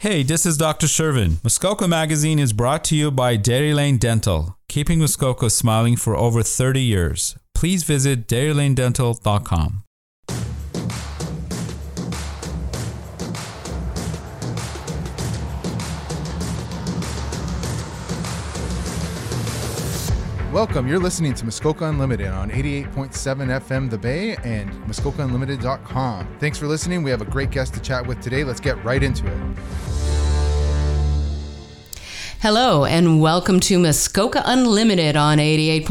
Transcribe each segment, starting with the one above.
Hey, this is Dr. Shervin. Muskoka Magazine is brought to you by Dairy Lane Dental, keeping Muskoka smiling for over 30 years. Please visit dairylanedental.com. Welcome. You're listening to Muskoka Unlimited on 88.7 FM The Bay and MuskokaUnlimited.com. Thanks for listening. We have a great guest to chat with today. Let's get right into it. Hello, and welcome to Muskoka Unlimited on 88.7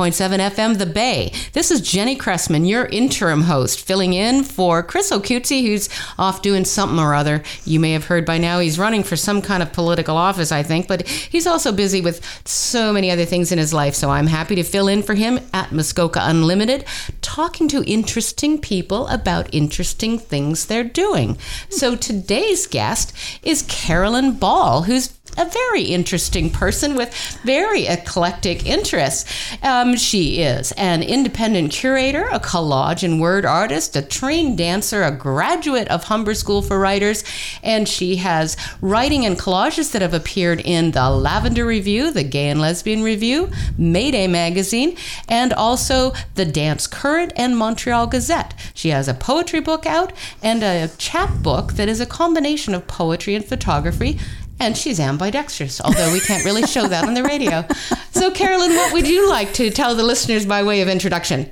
FM The Bay. This is Jenny Cressman, your interim host, filling in for Chris O'Cutesy, who's off doing something or other. You may have heard by now he's running for some kind of political office, I think, but he's also busy with so many other things in his life. So I'm happy to fill in for him at Muskoka Unlimited, talking to interesting people about interesting things they're doing. So today's guest is Carolyn Ball, who's a very interesting person with very eclectic interests. Um, she is an independent curator, a collage and word artist, a trained dancer, a graduate of Humber School for Writers, and she has writing and collages that have appeared in the Lavender Review, the Gay and Lesbian Review, Mayday Magazine, and also the Dance Current and Montreal Gazette. She has a poetry book out and a chapbook that is a combination of poetry and photography and she's ambidextrous, although we can't really show that on the radio. So, Carolyn, what would you like to tell the listeners by way of introduction?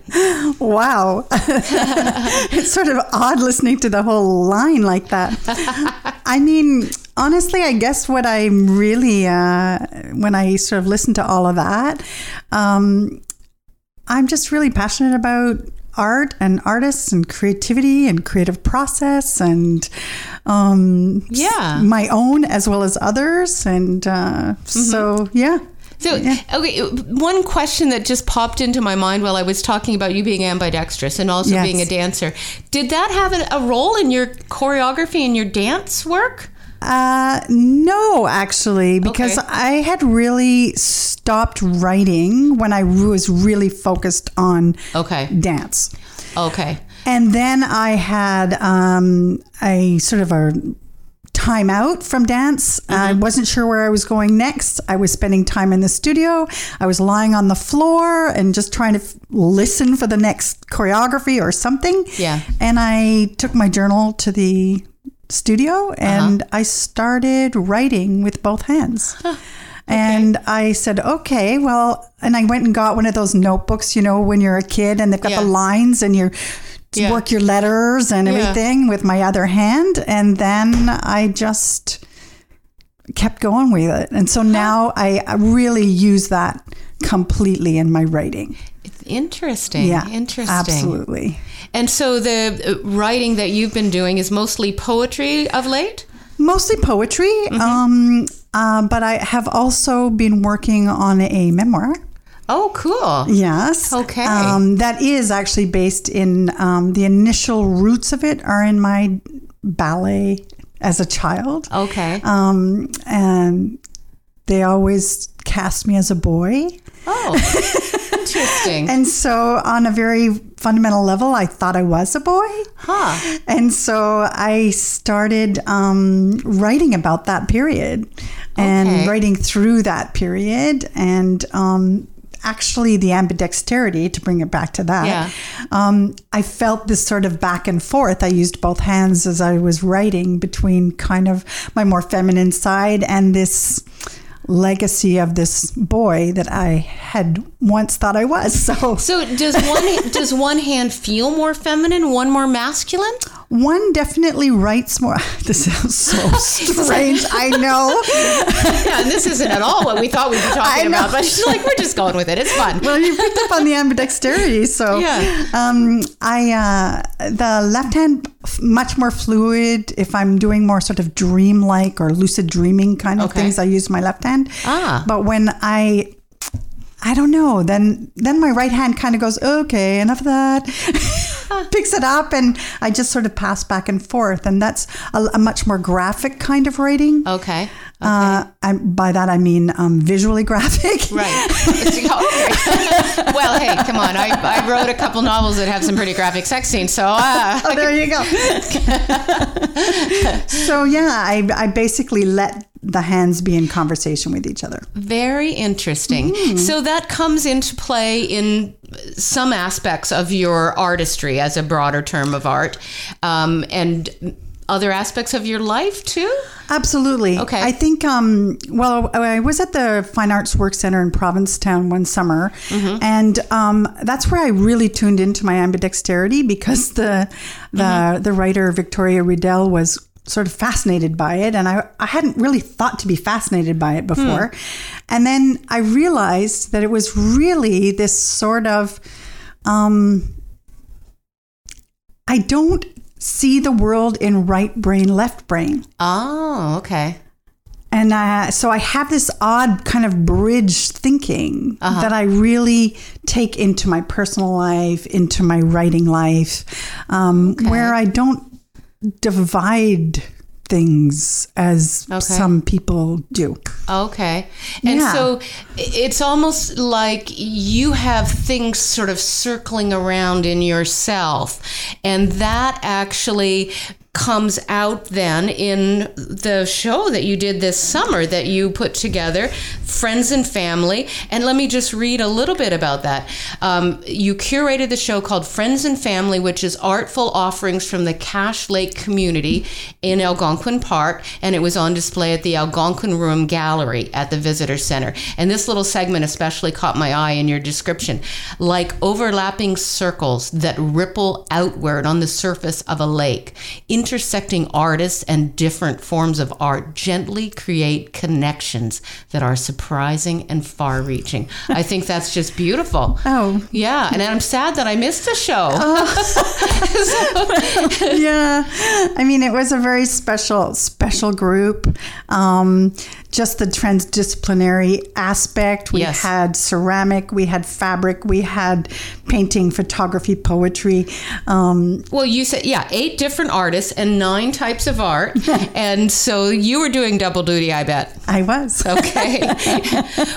Wow. it's sort of odd listening to the whole line like that. I mean, honestly, I guess what I'm really, uh, when I sort of listen to all of that, um, I'm just really passionate about art and artists and creativity and creative process and um, Yeah. my own as well as others. And uh, so, yeah. So, okay, one question that just popped into my mind while I was talking about you being ambidextrous and also Yes. being a dancer. Did that have a role in your choreography and your dance work? Uh, no, actually, because Okay. I had really stopped writing when I was really focused on Okay. dance. Okay. And then I had um, a sort of a time out from dance. I wasn't sure where I was going next. I was spending time in the studio. I was lying on the floor and just trying to f- listen for the next choreography or something. Yeah. And I took my journal to the studio uh-huh. and I started writing with both hands. And I said, okay, well, and I went and got one of those notebooks, you know, when you're a kid and they've got Yeah. the lines and you're Yeah. work your letters and Yeah. everything with my other hand. And then I just kept going with it. And so now I, I really use that completely in my writing. It's interesting. Yeah. Interesting. Absolutely. And so the uh, writing that you've been doing is mostly poetry of late? Mostly poetry. Mm-hmm. Um, uh, but I have also been working on a memoir. Oh, cool. Yes. Okay. Um, that is actually based in um, the initial roots of it are in my ballet as a child. Okay. Um, and they always cast me as a boy. Oh, interesting. And so, on a very fundamental level, I thought I was a boy. Huh. And so, I started um, writing about that period and Okay. writing through that period. And um, actually, the ambidexterity, to bring it back to that, Yeah. um, I felt this sort of back and forth. I used both hands as I was writing between kind of my more feminine side and this legacy of this boy that I had once thought I was. So So does one does one hand feel more feminine, one more masculine? One definitely writes more. This sounds so strange. I know. Yeah, and this isn't at all what we thought we'd be talking about, but she's like, we're just going with it. It's fun. Well, you picked up on the ambidexterity, so Yeah. Um, I uh, the left hand much more fluid. If I'm doing more sort of dream-like or lucid dreaming kind of Okay. things, I use my left hand. Ah. But when I I don't know. Then then my right hand kind of goes, okay, enough of that. Picks it up and I just sort of pass back and forth. And that's a, a much more graphic kind of writing. Okay. Uh, I, by that I mean um, visually graphic. Right. okay. well, hey, come on. I, I wrote a couple novels that have some pretty graphic sex scenes, so uh, oh, there you go. so yeah, I, I basically let the hands be in conversation with each other. Very interesting. Mm. So that comes into play in some aspects of your artistry as a broader term of art, um, and other aspects of your life too. Absolutely. Okay. I think, um, well, I was at the Fine Arts Work Center in Provincetown one summer, Mm-hmm. and um, that's where I really tuned into my ambidexterity because the the Mm-hmm. the writer Victoria Redel was sort of fascinated by it, and I I hadn't really thought to be fascinated by it before, Hmm. and then I realized that it was really this sort of. Um, I don't see the world in right brain, left brain. Oh, okay. And uh, so I have this odd kind of bridge thinking Uh-huh. that I really take into my personal life, into my writing life, um, where I don't divide things as Okay. some people do. Okay. And Yeah. so it's almost like you have things sort of circling around in yourself. And that actually comes out then in the show that you did this summer that you put together, Friends and Family. And let me just read a little bit about that. Um, you curated the show called Friends and Family, which is artful offerings from the Cache Lake community in Algonquin Park. And it was on display at the Algonquin Room Gallery at the Visitor Center. And this little segment especially caught my eye in your description. Like overlapping circles that ripple outward on the surface of a lake, intersecting artists and different forms of art gently create connections that are surprising and far reaching. I think that's just beautiful. Oh. Yeah. And I'm sad that I missed the show. yeah. I mean, it was a very special, special group. Um, just the transdisciplinary aspect. We Yes. had ceramic, we had fabric, we had painting, photography, poetry. Um, Well, you said, yeah, eight different artists and nine types of art. and so you were doing double duty, I bet. I was. Okay.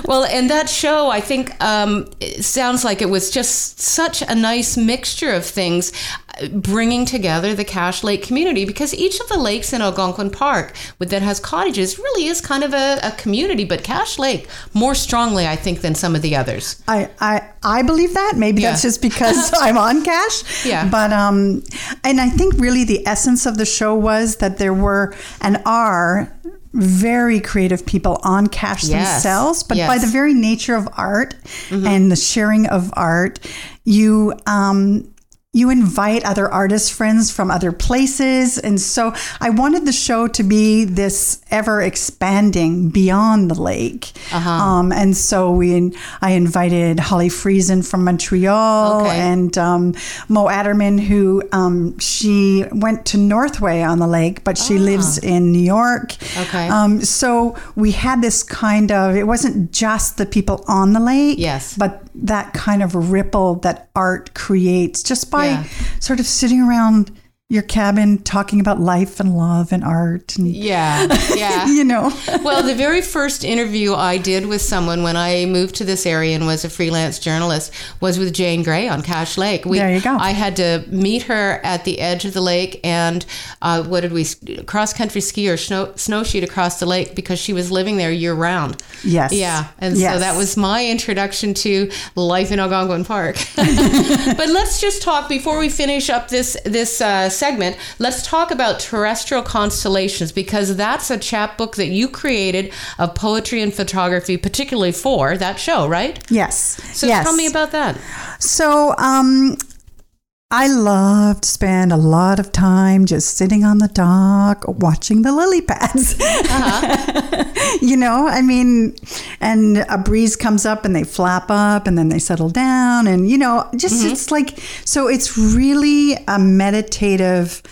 well, and that show, I think, um, it sounds like it was just such a nice mixture of things uh, bringing together the Cache Lake community because each of the lakes in Algonquin Park with, that has cottages really is kind of a, a community, but Cache Lake more strongly, I think, than some of the others. I, I, I believe that. Maybe that's just because I'm on Cache. Yeah. But um, and I think really the essence of the show was that there were and are very creative people on Cache Yes. themselves. But by Yes. Mm-hmm. the very nature of art and the sharing of art, you um, you invite other artist friends from other places. And so I wanted the show to be this ever expanding beyond the lake. Uh-huh. Um, and so we, I invited Holly Friesen from Montreal Okay. and um, Mo Adderman, who um, she went to Northway on the lake, but she lives in New York. Ah. Okay. Um, so we had this kind of, it wasn't just the people on the lake, Yes. but that kind of ripple that art creates just by Yeah. sort of sitting around your cabin talking about life and love and art and Yeah. Yeah. you know well, the very first interview I did with someone when I moved to this area and was a freelance journalist was with Jane Gray on Cache Lake. We, There you go. I had to meet her at the edge of the lake and uh, what did we cross country ski or snow across the lake because she was living there year round. Yes. Yeah, and so that was my introduction to life in Algonquin Park. but let's just talk before we finish up this this uh, segment. Let's talk about terrestrial constellations because that's a chapbook that you created of poetry and photography, particularly for that show, right? yes So yes. tell me about that. so um I love to spend a lot of time just sitting on the dock watching the lily pads. you know, I mean, and a breeze comes up and they flap up and then they settle down. And, you know, just it's like, so it's really a meditative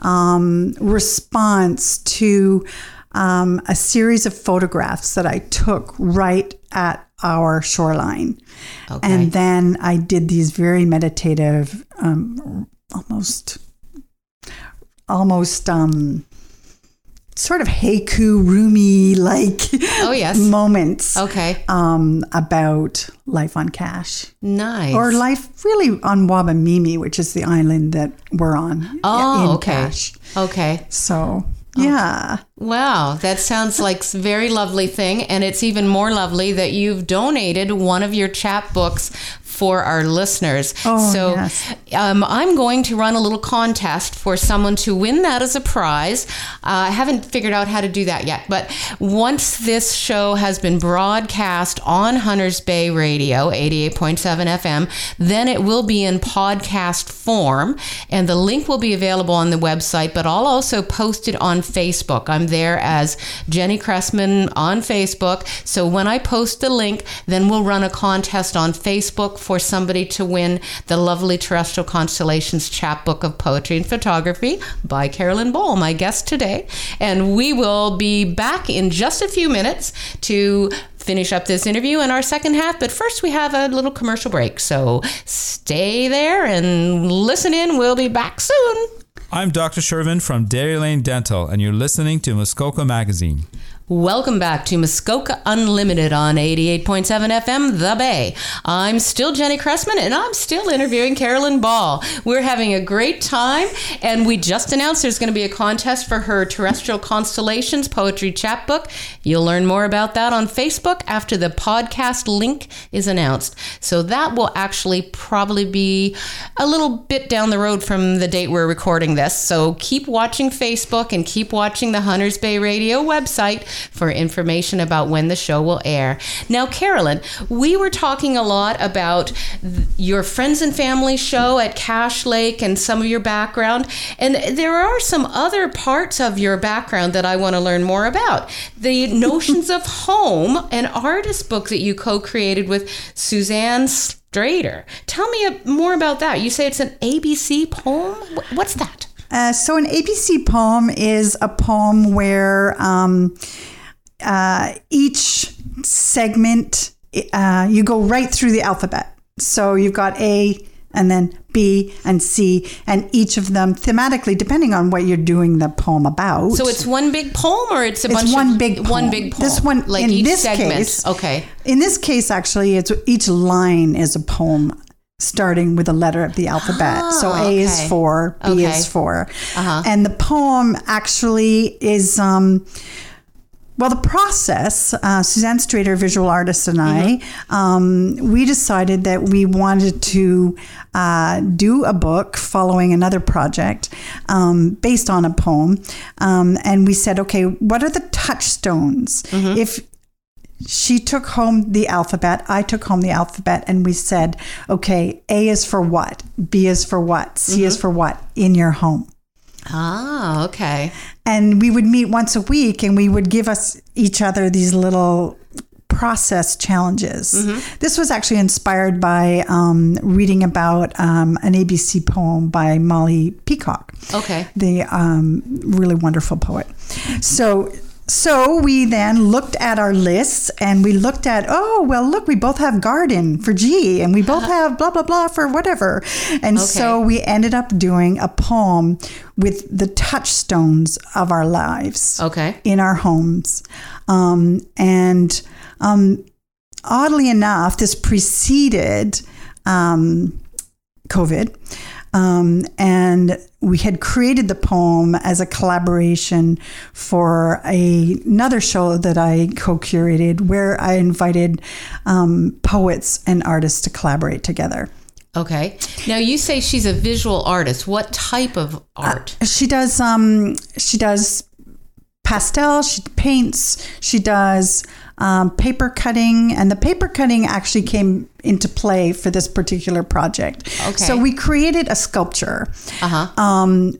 um, response to um, a series of photographs that I took right at our shoreline. Okay. And then I did these very meditative, um, almost, almost um, sort of haiku Rumi like Oh, yes. moments Okay. um, about life on Cache Nice. or life really on Wabamimi, which is the island that we're on. Oh, okay. Cache. Okay. So yeah, Wow, that sounds like a very lovely thing, and it's even more lovely that you've donated one of your chapbooks for our listeners. Oh, so yes. um, I'm going to run a little contest for someone to win that as a prize. Uh, I haven't figured out how to do that yet, but once this show has been broadcast on Hunters Bay Radio, 88.7 FM, then it will be in podcast form, and the link will be available on the website, but I'll also post it on Facebook. I'm there as Jenny Cressman on Facebook. So when I post the link, then we'll run a contest on Facebook for somebody to win the lovely Terrestrial Constellations chapbook of poetry and photography by Carolyn Ball, my guest today. And we will be back in just a few minutes to finish up this interview in our second half. But first, we have a little commercial break. So stay there and listen in. We'll be back soon. I'm Dr. Shervin from Dairy Lane Dental, and you're listening to Muskoka Magazine. Welcome back to Muskoka Unlimited on 88.7 FM, The Bay. I'm still Jenny Cressman and I'm still interviewing Carolyn Ball. We're having a great time and we just announced there's going to be a contest for her Terrestrial Constellations Poetry Chapbook. You'll learn more about that on Facebook after the podcast link is announced. So that will actually probably be a little bit down the road from the date we're recording this. So keep watching Facebook and keep watching the Hunters Bay Radio website for information about when the show will air. Now, Carolyn, we were talking a lot about th- your friends and family show at Cache Lake and some of your background. And there are some other parts of your background that I want to learn more about. The Notions of Home, an artist book that you co created with Suzanne Strader. Tell me a- more about that. You say it's an ABC poem? What's that? Uh, so an ABC poem is a poem where um, uh, each segment uh, you go right through the alphabet. So you've got A and then B and C, and each of them thematically, depending on what you're doing the poem about. So it's one big poem, or it's a It's bunch one of big one poem. big poem. This one, like in each this segment. case, okay. In this case, actually, it's each line is a poem starting with a letter of the alphabet. so Ah, A is okay. for, B Okay. is for, Uh-huh. and the poem actually is. Um, well, the process, uh, Suzanne Strader, visual artist, and I, um, we decided that we wanted to uh, do a book following another project um, based on a poem. Um, and we said, okay, what are the touchstones? If she took home the alphabet. I took home the alphabet, and we said, okay, A is for what? B is for what? C is for what? In your home. Ah, okay. And we would meet once a week, and we would give us each other these little process challenges. This was actually inspired by um, reading about um, an ABC poem by Molly Peacock Okay. the um, really wonderful poet. So. So we then looked at our lists and we looked at, oh, well, look, we both have garden for G and we both have blah, blah, blah for whatever. And so we ended up doing a poem with the touchstones of our lives Okay. in our homes. Um, and um, oddly enough, this preceded um, COVID. Um, and we had created the poem as a collaboration for a, another show that I co curated where I invited um, poets and artists to collaborate together. Okay. Now you say she's a visual artist. What type of art? She does um she does pastel, she paints, she does um, paper cutting, and the paper cutting actually came into play for this particular project. Okay. So we created a sculpture. Uh huh. Um,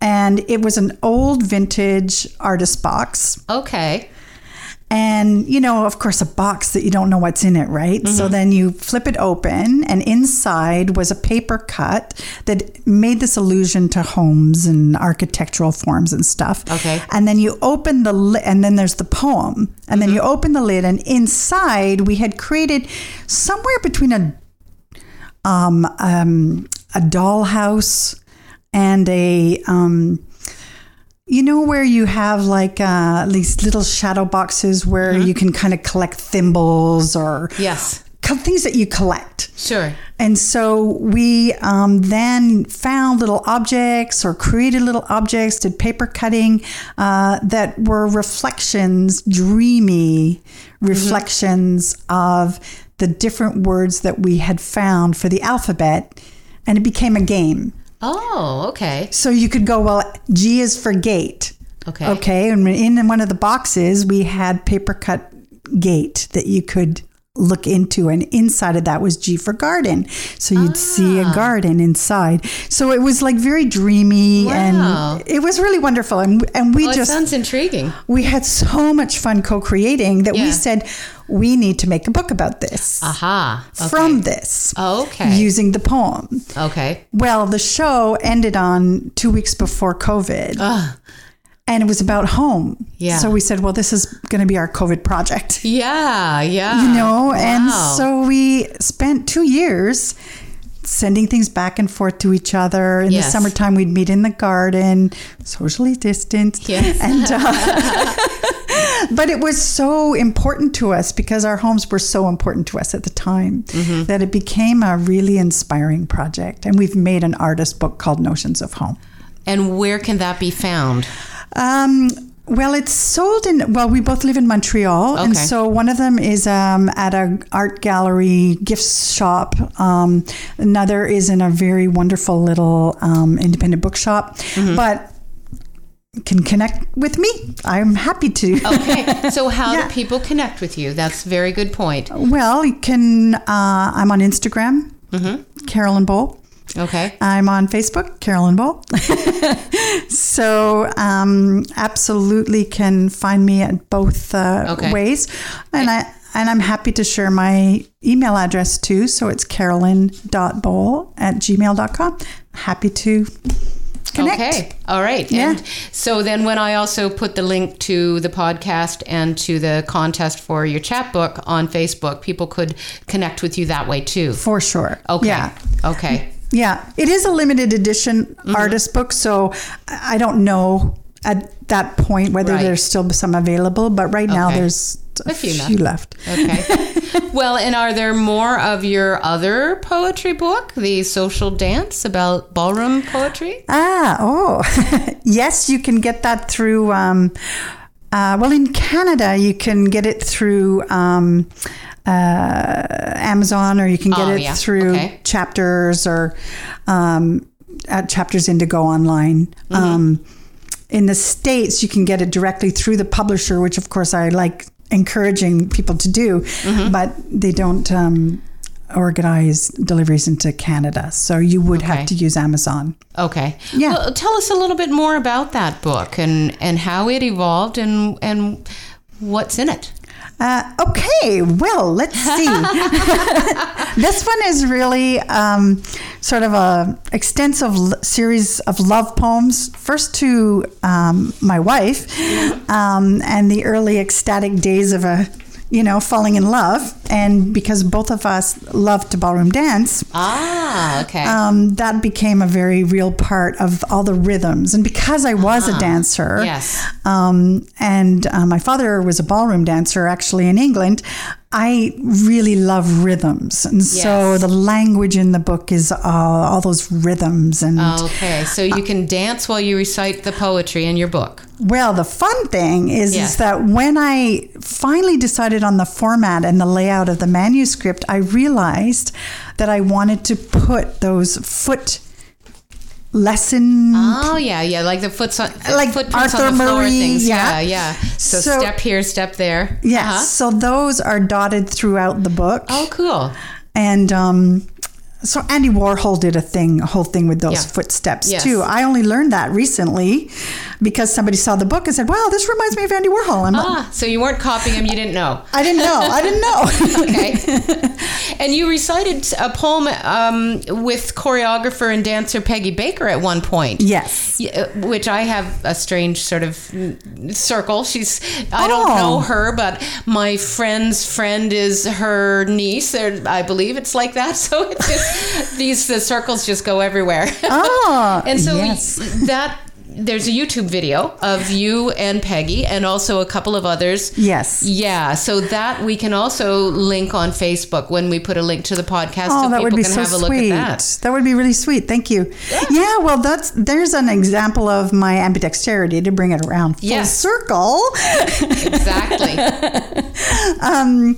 and it was an old vintage artist box. Okay. And, you know, of course, a box that you don't know what's in it, right? So Mm-hmm. then you flip it open, and inside was a paper cut that made this allusion to homes and architectural forms and stuff. Okay. And then you open the lid, and then there's the poem. And then you Mm-hmm. open the lid, and inside we had created somewhere between a um, um, a dollhouse and a um, you know where you have like uh, these little shadow boxes where you can kind of collect thimbles or Yes. things that you collect. Sure. And so we um, then found little objects or created little objects, did paper cutting uh, that were reflections, dreamy reflections of the different words that we had found for the alphabet. And it became a game. Oh, okay. So you could go, well, G is for gate. Okay. Okay. And in one of the boxes, we had paper cut gate that you could look into. And inside of that was G for garden. So you'd see Ah. a garden inside. So it was like very dreamy Wow. and it was really wonderful. And, and we Well, just, sounds intriguing. we had so much fun co creating that Yeah. we said, we need to make a book about this Aha. Okay. from this oh, Okay. using the poem. Okay. Well, the show ended on two weeks before COVID. And it was about home. Yeah. So we said, well, this is going to be our COVID project, Yeah. Yeah. you know? wow. And so we spent two years sending things back and forth to each other. In Yes. the summertime, we'd meet in the garden, socially distanced. Yes. And, uh, but it was so important to us because our homes were so important to us at the time Mm-hmm. that it became a really inspiring project. And we've made an artist book called Notions of Home. And where can that be found? Um, well, it's sold in. Well, we both live in Montreal, and so one of them is um, at a art gallery gift shop. Um, another is in a very wonderful little um, independent bookshop. Mm-hmm. But can connect with me. I'm happy to. Okay. So how Yeah. do people connect with you? That's a very good point. Well, you can. Uh, I'm on Instagram, Mm-hmm. Carolyn Ball. Okay. I'm on Facebook, Carolyn Ball. so, um, absolutely can find me at both uh, Okay. ways, and I and I'm happy to share my email address too. So it's carolyn.bowl at gmail.com. Happy to connect. Okay. All right. Yeah. And so then when I also put the link to the podcast and to the contest for your chapbook on Facebook, people could connect with you that way too. For sure. Okay. Yeah. Okay. Yeah, it is a limited edition Mm-hmm. artist book, so I don't know at that point whether Right. there's still some available, but right now there's a, A few few, left. left. Okay. well, and are there more of your other poetry book, the social dance about ballroom poetry? Ah, oh, yes, you can get that through. Um, uh, well, in Canada, you can get it through um, uh, Amazon, or you can get Oh, it yeah. through Okay. Chapters or um, at Chapters Indigo online. Mm-hmm. Um, in the states, you can get it directly through the publisher, which, of course, I like encouraging people to do, Mm-hmm. but they don't. Um, organize deliveries into Canada so you would Okay. have to use Amazon Okay. Yeah. Well, tell us a little bit more about that book and and how it evolved and and what's in it. Uh, okay, well, let's see. this one is really um, sort of a extensive l- series of love poems. First to um, my wife, um, and the early ecstatic days of a, you know, falling in love, and because both of us loved to ballroom dance. Ah, okay. Um, that became a very real part of all the rhythms. And because I was a dancer, Yes. um, and uh, my father was a ballroom dancer actually in England, I really love rhythms. And so the language in the book is uh, all those rhythms. And okay, so you can dance while you recite the poetry in your book. well, the fun thing is, Yes. is that when I finally decided on the format and the layout of the manuscript, I realized that I wanted to put those foot lesson Oh yeah, yeah, like the foot on, Like footprints Arthur on the floor Murray, things. yeah. Yeah, yeah. So, So- step here, step there. Yeah. Uh-huh. So those are dotted throughout the book. Oh, cool. And um, so Andy Warhol did a thing, a whole thing with those Yeah. footsteps Yes. too. I only learned that recently because somebody saw the book and said, "Wow, this reminds me of Andy Warhol." I'm like, Ah, so you weren't copying him. You didn't know. I didn't know. I didn't know. Okay. and you recited a poem um, with choreographer and dancer Peggy Baker at one point. yes. Uh, which I have a strange sort of circle. She's I don't Oh. know her, but my friend's friend is her niece. Or I believe it's like that. So it's just these the circles just go everywhere. Oh, and so yes. that there's a YouTube video of you and Peggy, and also a couple of others. Yes. Yeah, so that we can also link on Facebook when we put a link to the podcast, Oh, so that people would be can so have a look sweet. at that. That would be really sweet. Thank you. Yeah. yeah, well, that's there's an example of my ambidexterity to bring it around full Yes. circle. Exactly. um,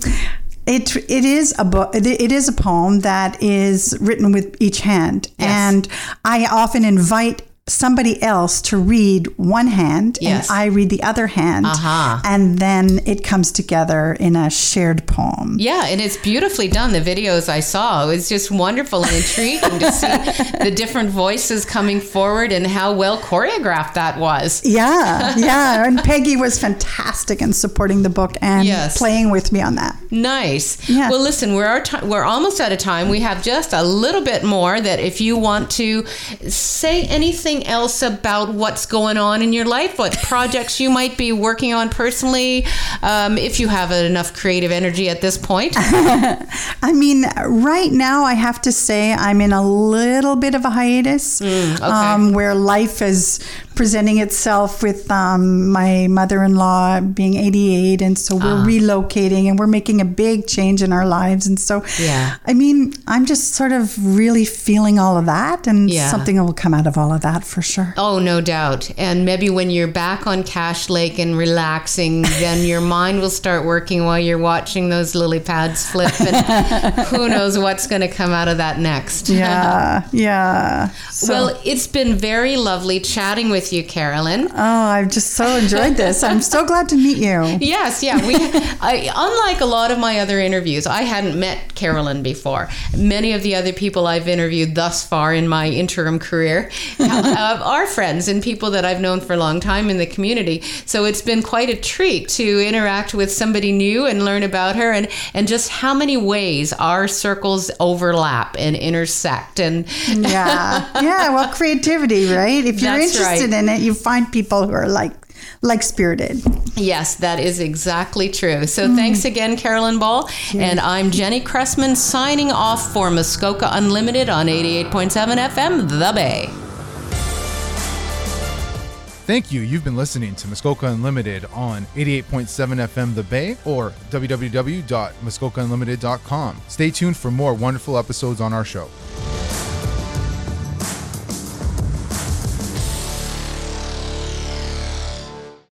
it it is a book. It, it is a poem that is written with each hand, Yes. and I often invite somebody else to read one hand Yes. and I read the other hand Aha. and then it comes together in a shared poem. Yeah, and it's beautifully done. The videos I saw, it was just wonderful and intriguing to see the different voices coming forward and how well choreographed that was. Yeah, yeah. And Peggy was fantastic in supporting the book and Yes. playing with me on that. Nice. Yeah. Well, listen, we're our ti- we're almost out of time. We have just a little bit more. That if you want to say anything else about what's going on in your life, what projects you might be working on personally, um, if you have enough creative energy at this point. I mean, right now, I have to say I'm in a little bit of a hiatus Mm, okay. um, where life is presenting itself with um, my mother in law being 88. And so we're Ah. relocating and we're making a big change in our lives. And so, Yeah. I mean, I'm just sort of really feeling all of that, and Yeah. something will come out of all of that for sure. Oh, no doubt. And maybe when you're back on Cache Lake and relaxing, then your mind will start working while you're watching those lily pads flip. And who knows what's going to come out of that next. Yeah, yeah. So, well, it's been very lovely chatting with you, Carolyn. oh, I've just so enjoyed this. I'm so glad to meet you. Yes, yeah. We, I, unlike a lot of my other interviews, I hadn't met Carolyn before. Many of the other people I've interviewed thus far in my interim career uh, are friends and people that I've known for a long time in the community. So it's been quite a treat to interact with somebody new and learn about her and, and just how many ways our circles overlap and intersect. And yeah yeah well creativity right if you're That's interested right. in it you find people who are like like spirited Yes, that is exactly true. So thanks again, Carolyn Ball. And I'm Jenny Cressman signing off for Muskoka Unlimited on 88.7 FM, The Bay. Thank you. You've been listening to Muskoka Unlimited on 88.7 FM The Bay or www.muskokaunlimited.com. Stay tuned for more wonderful episodes on our show.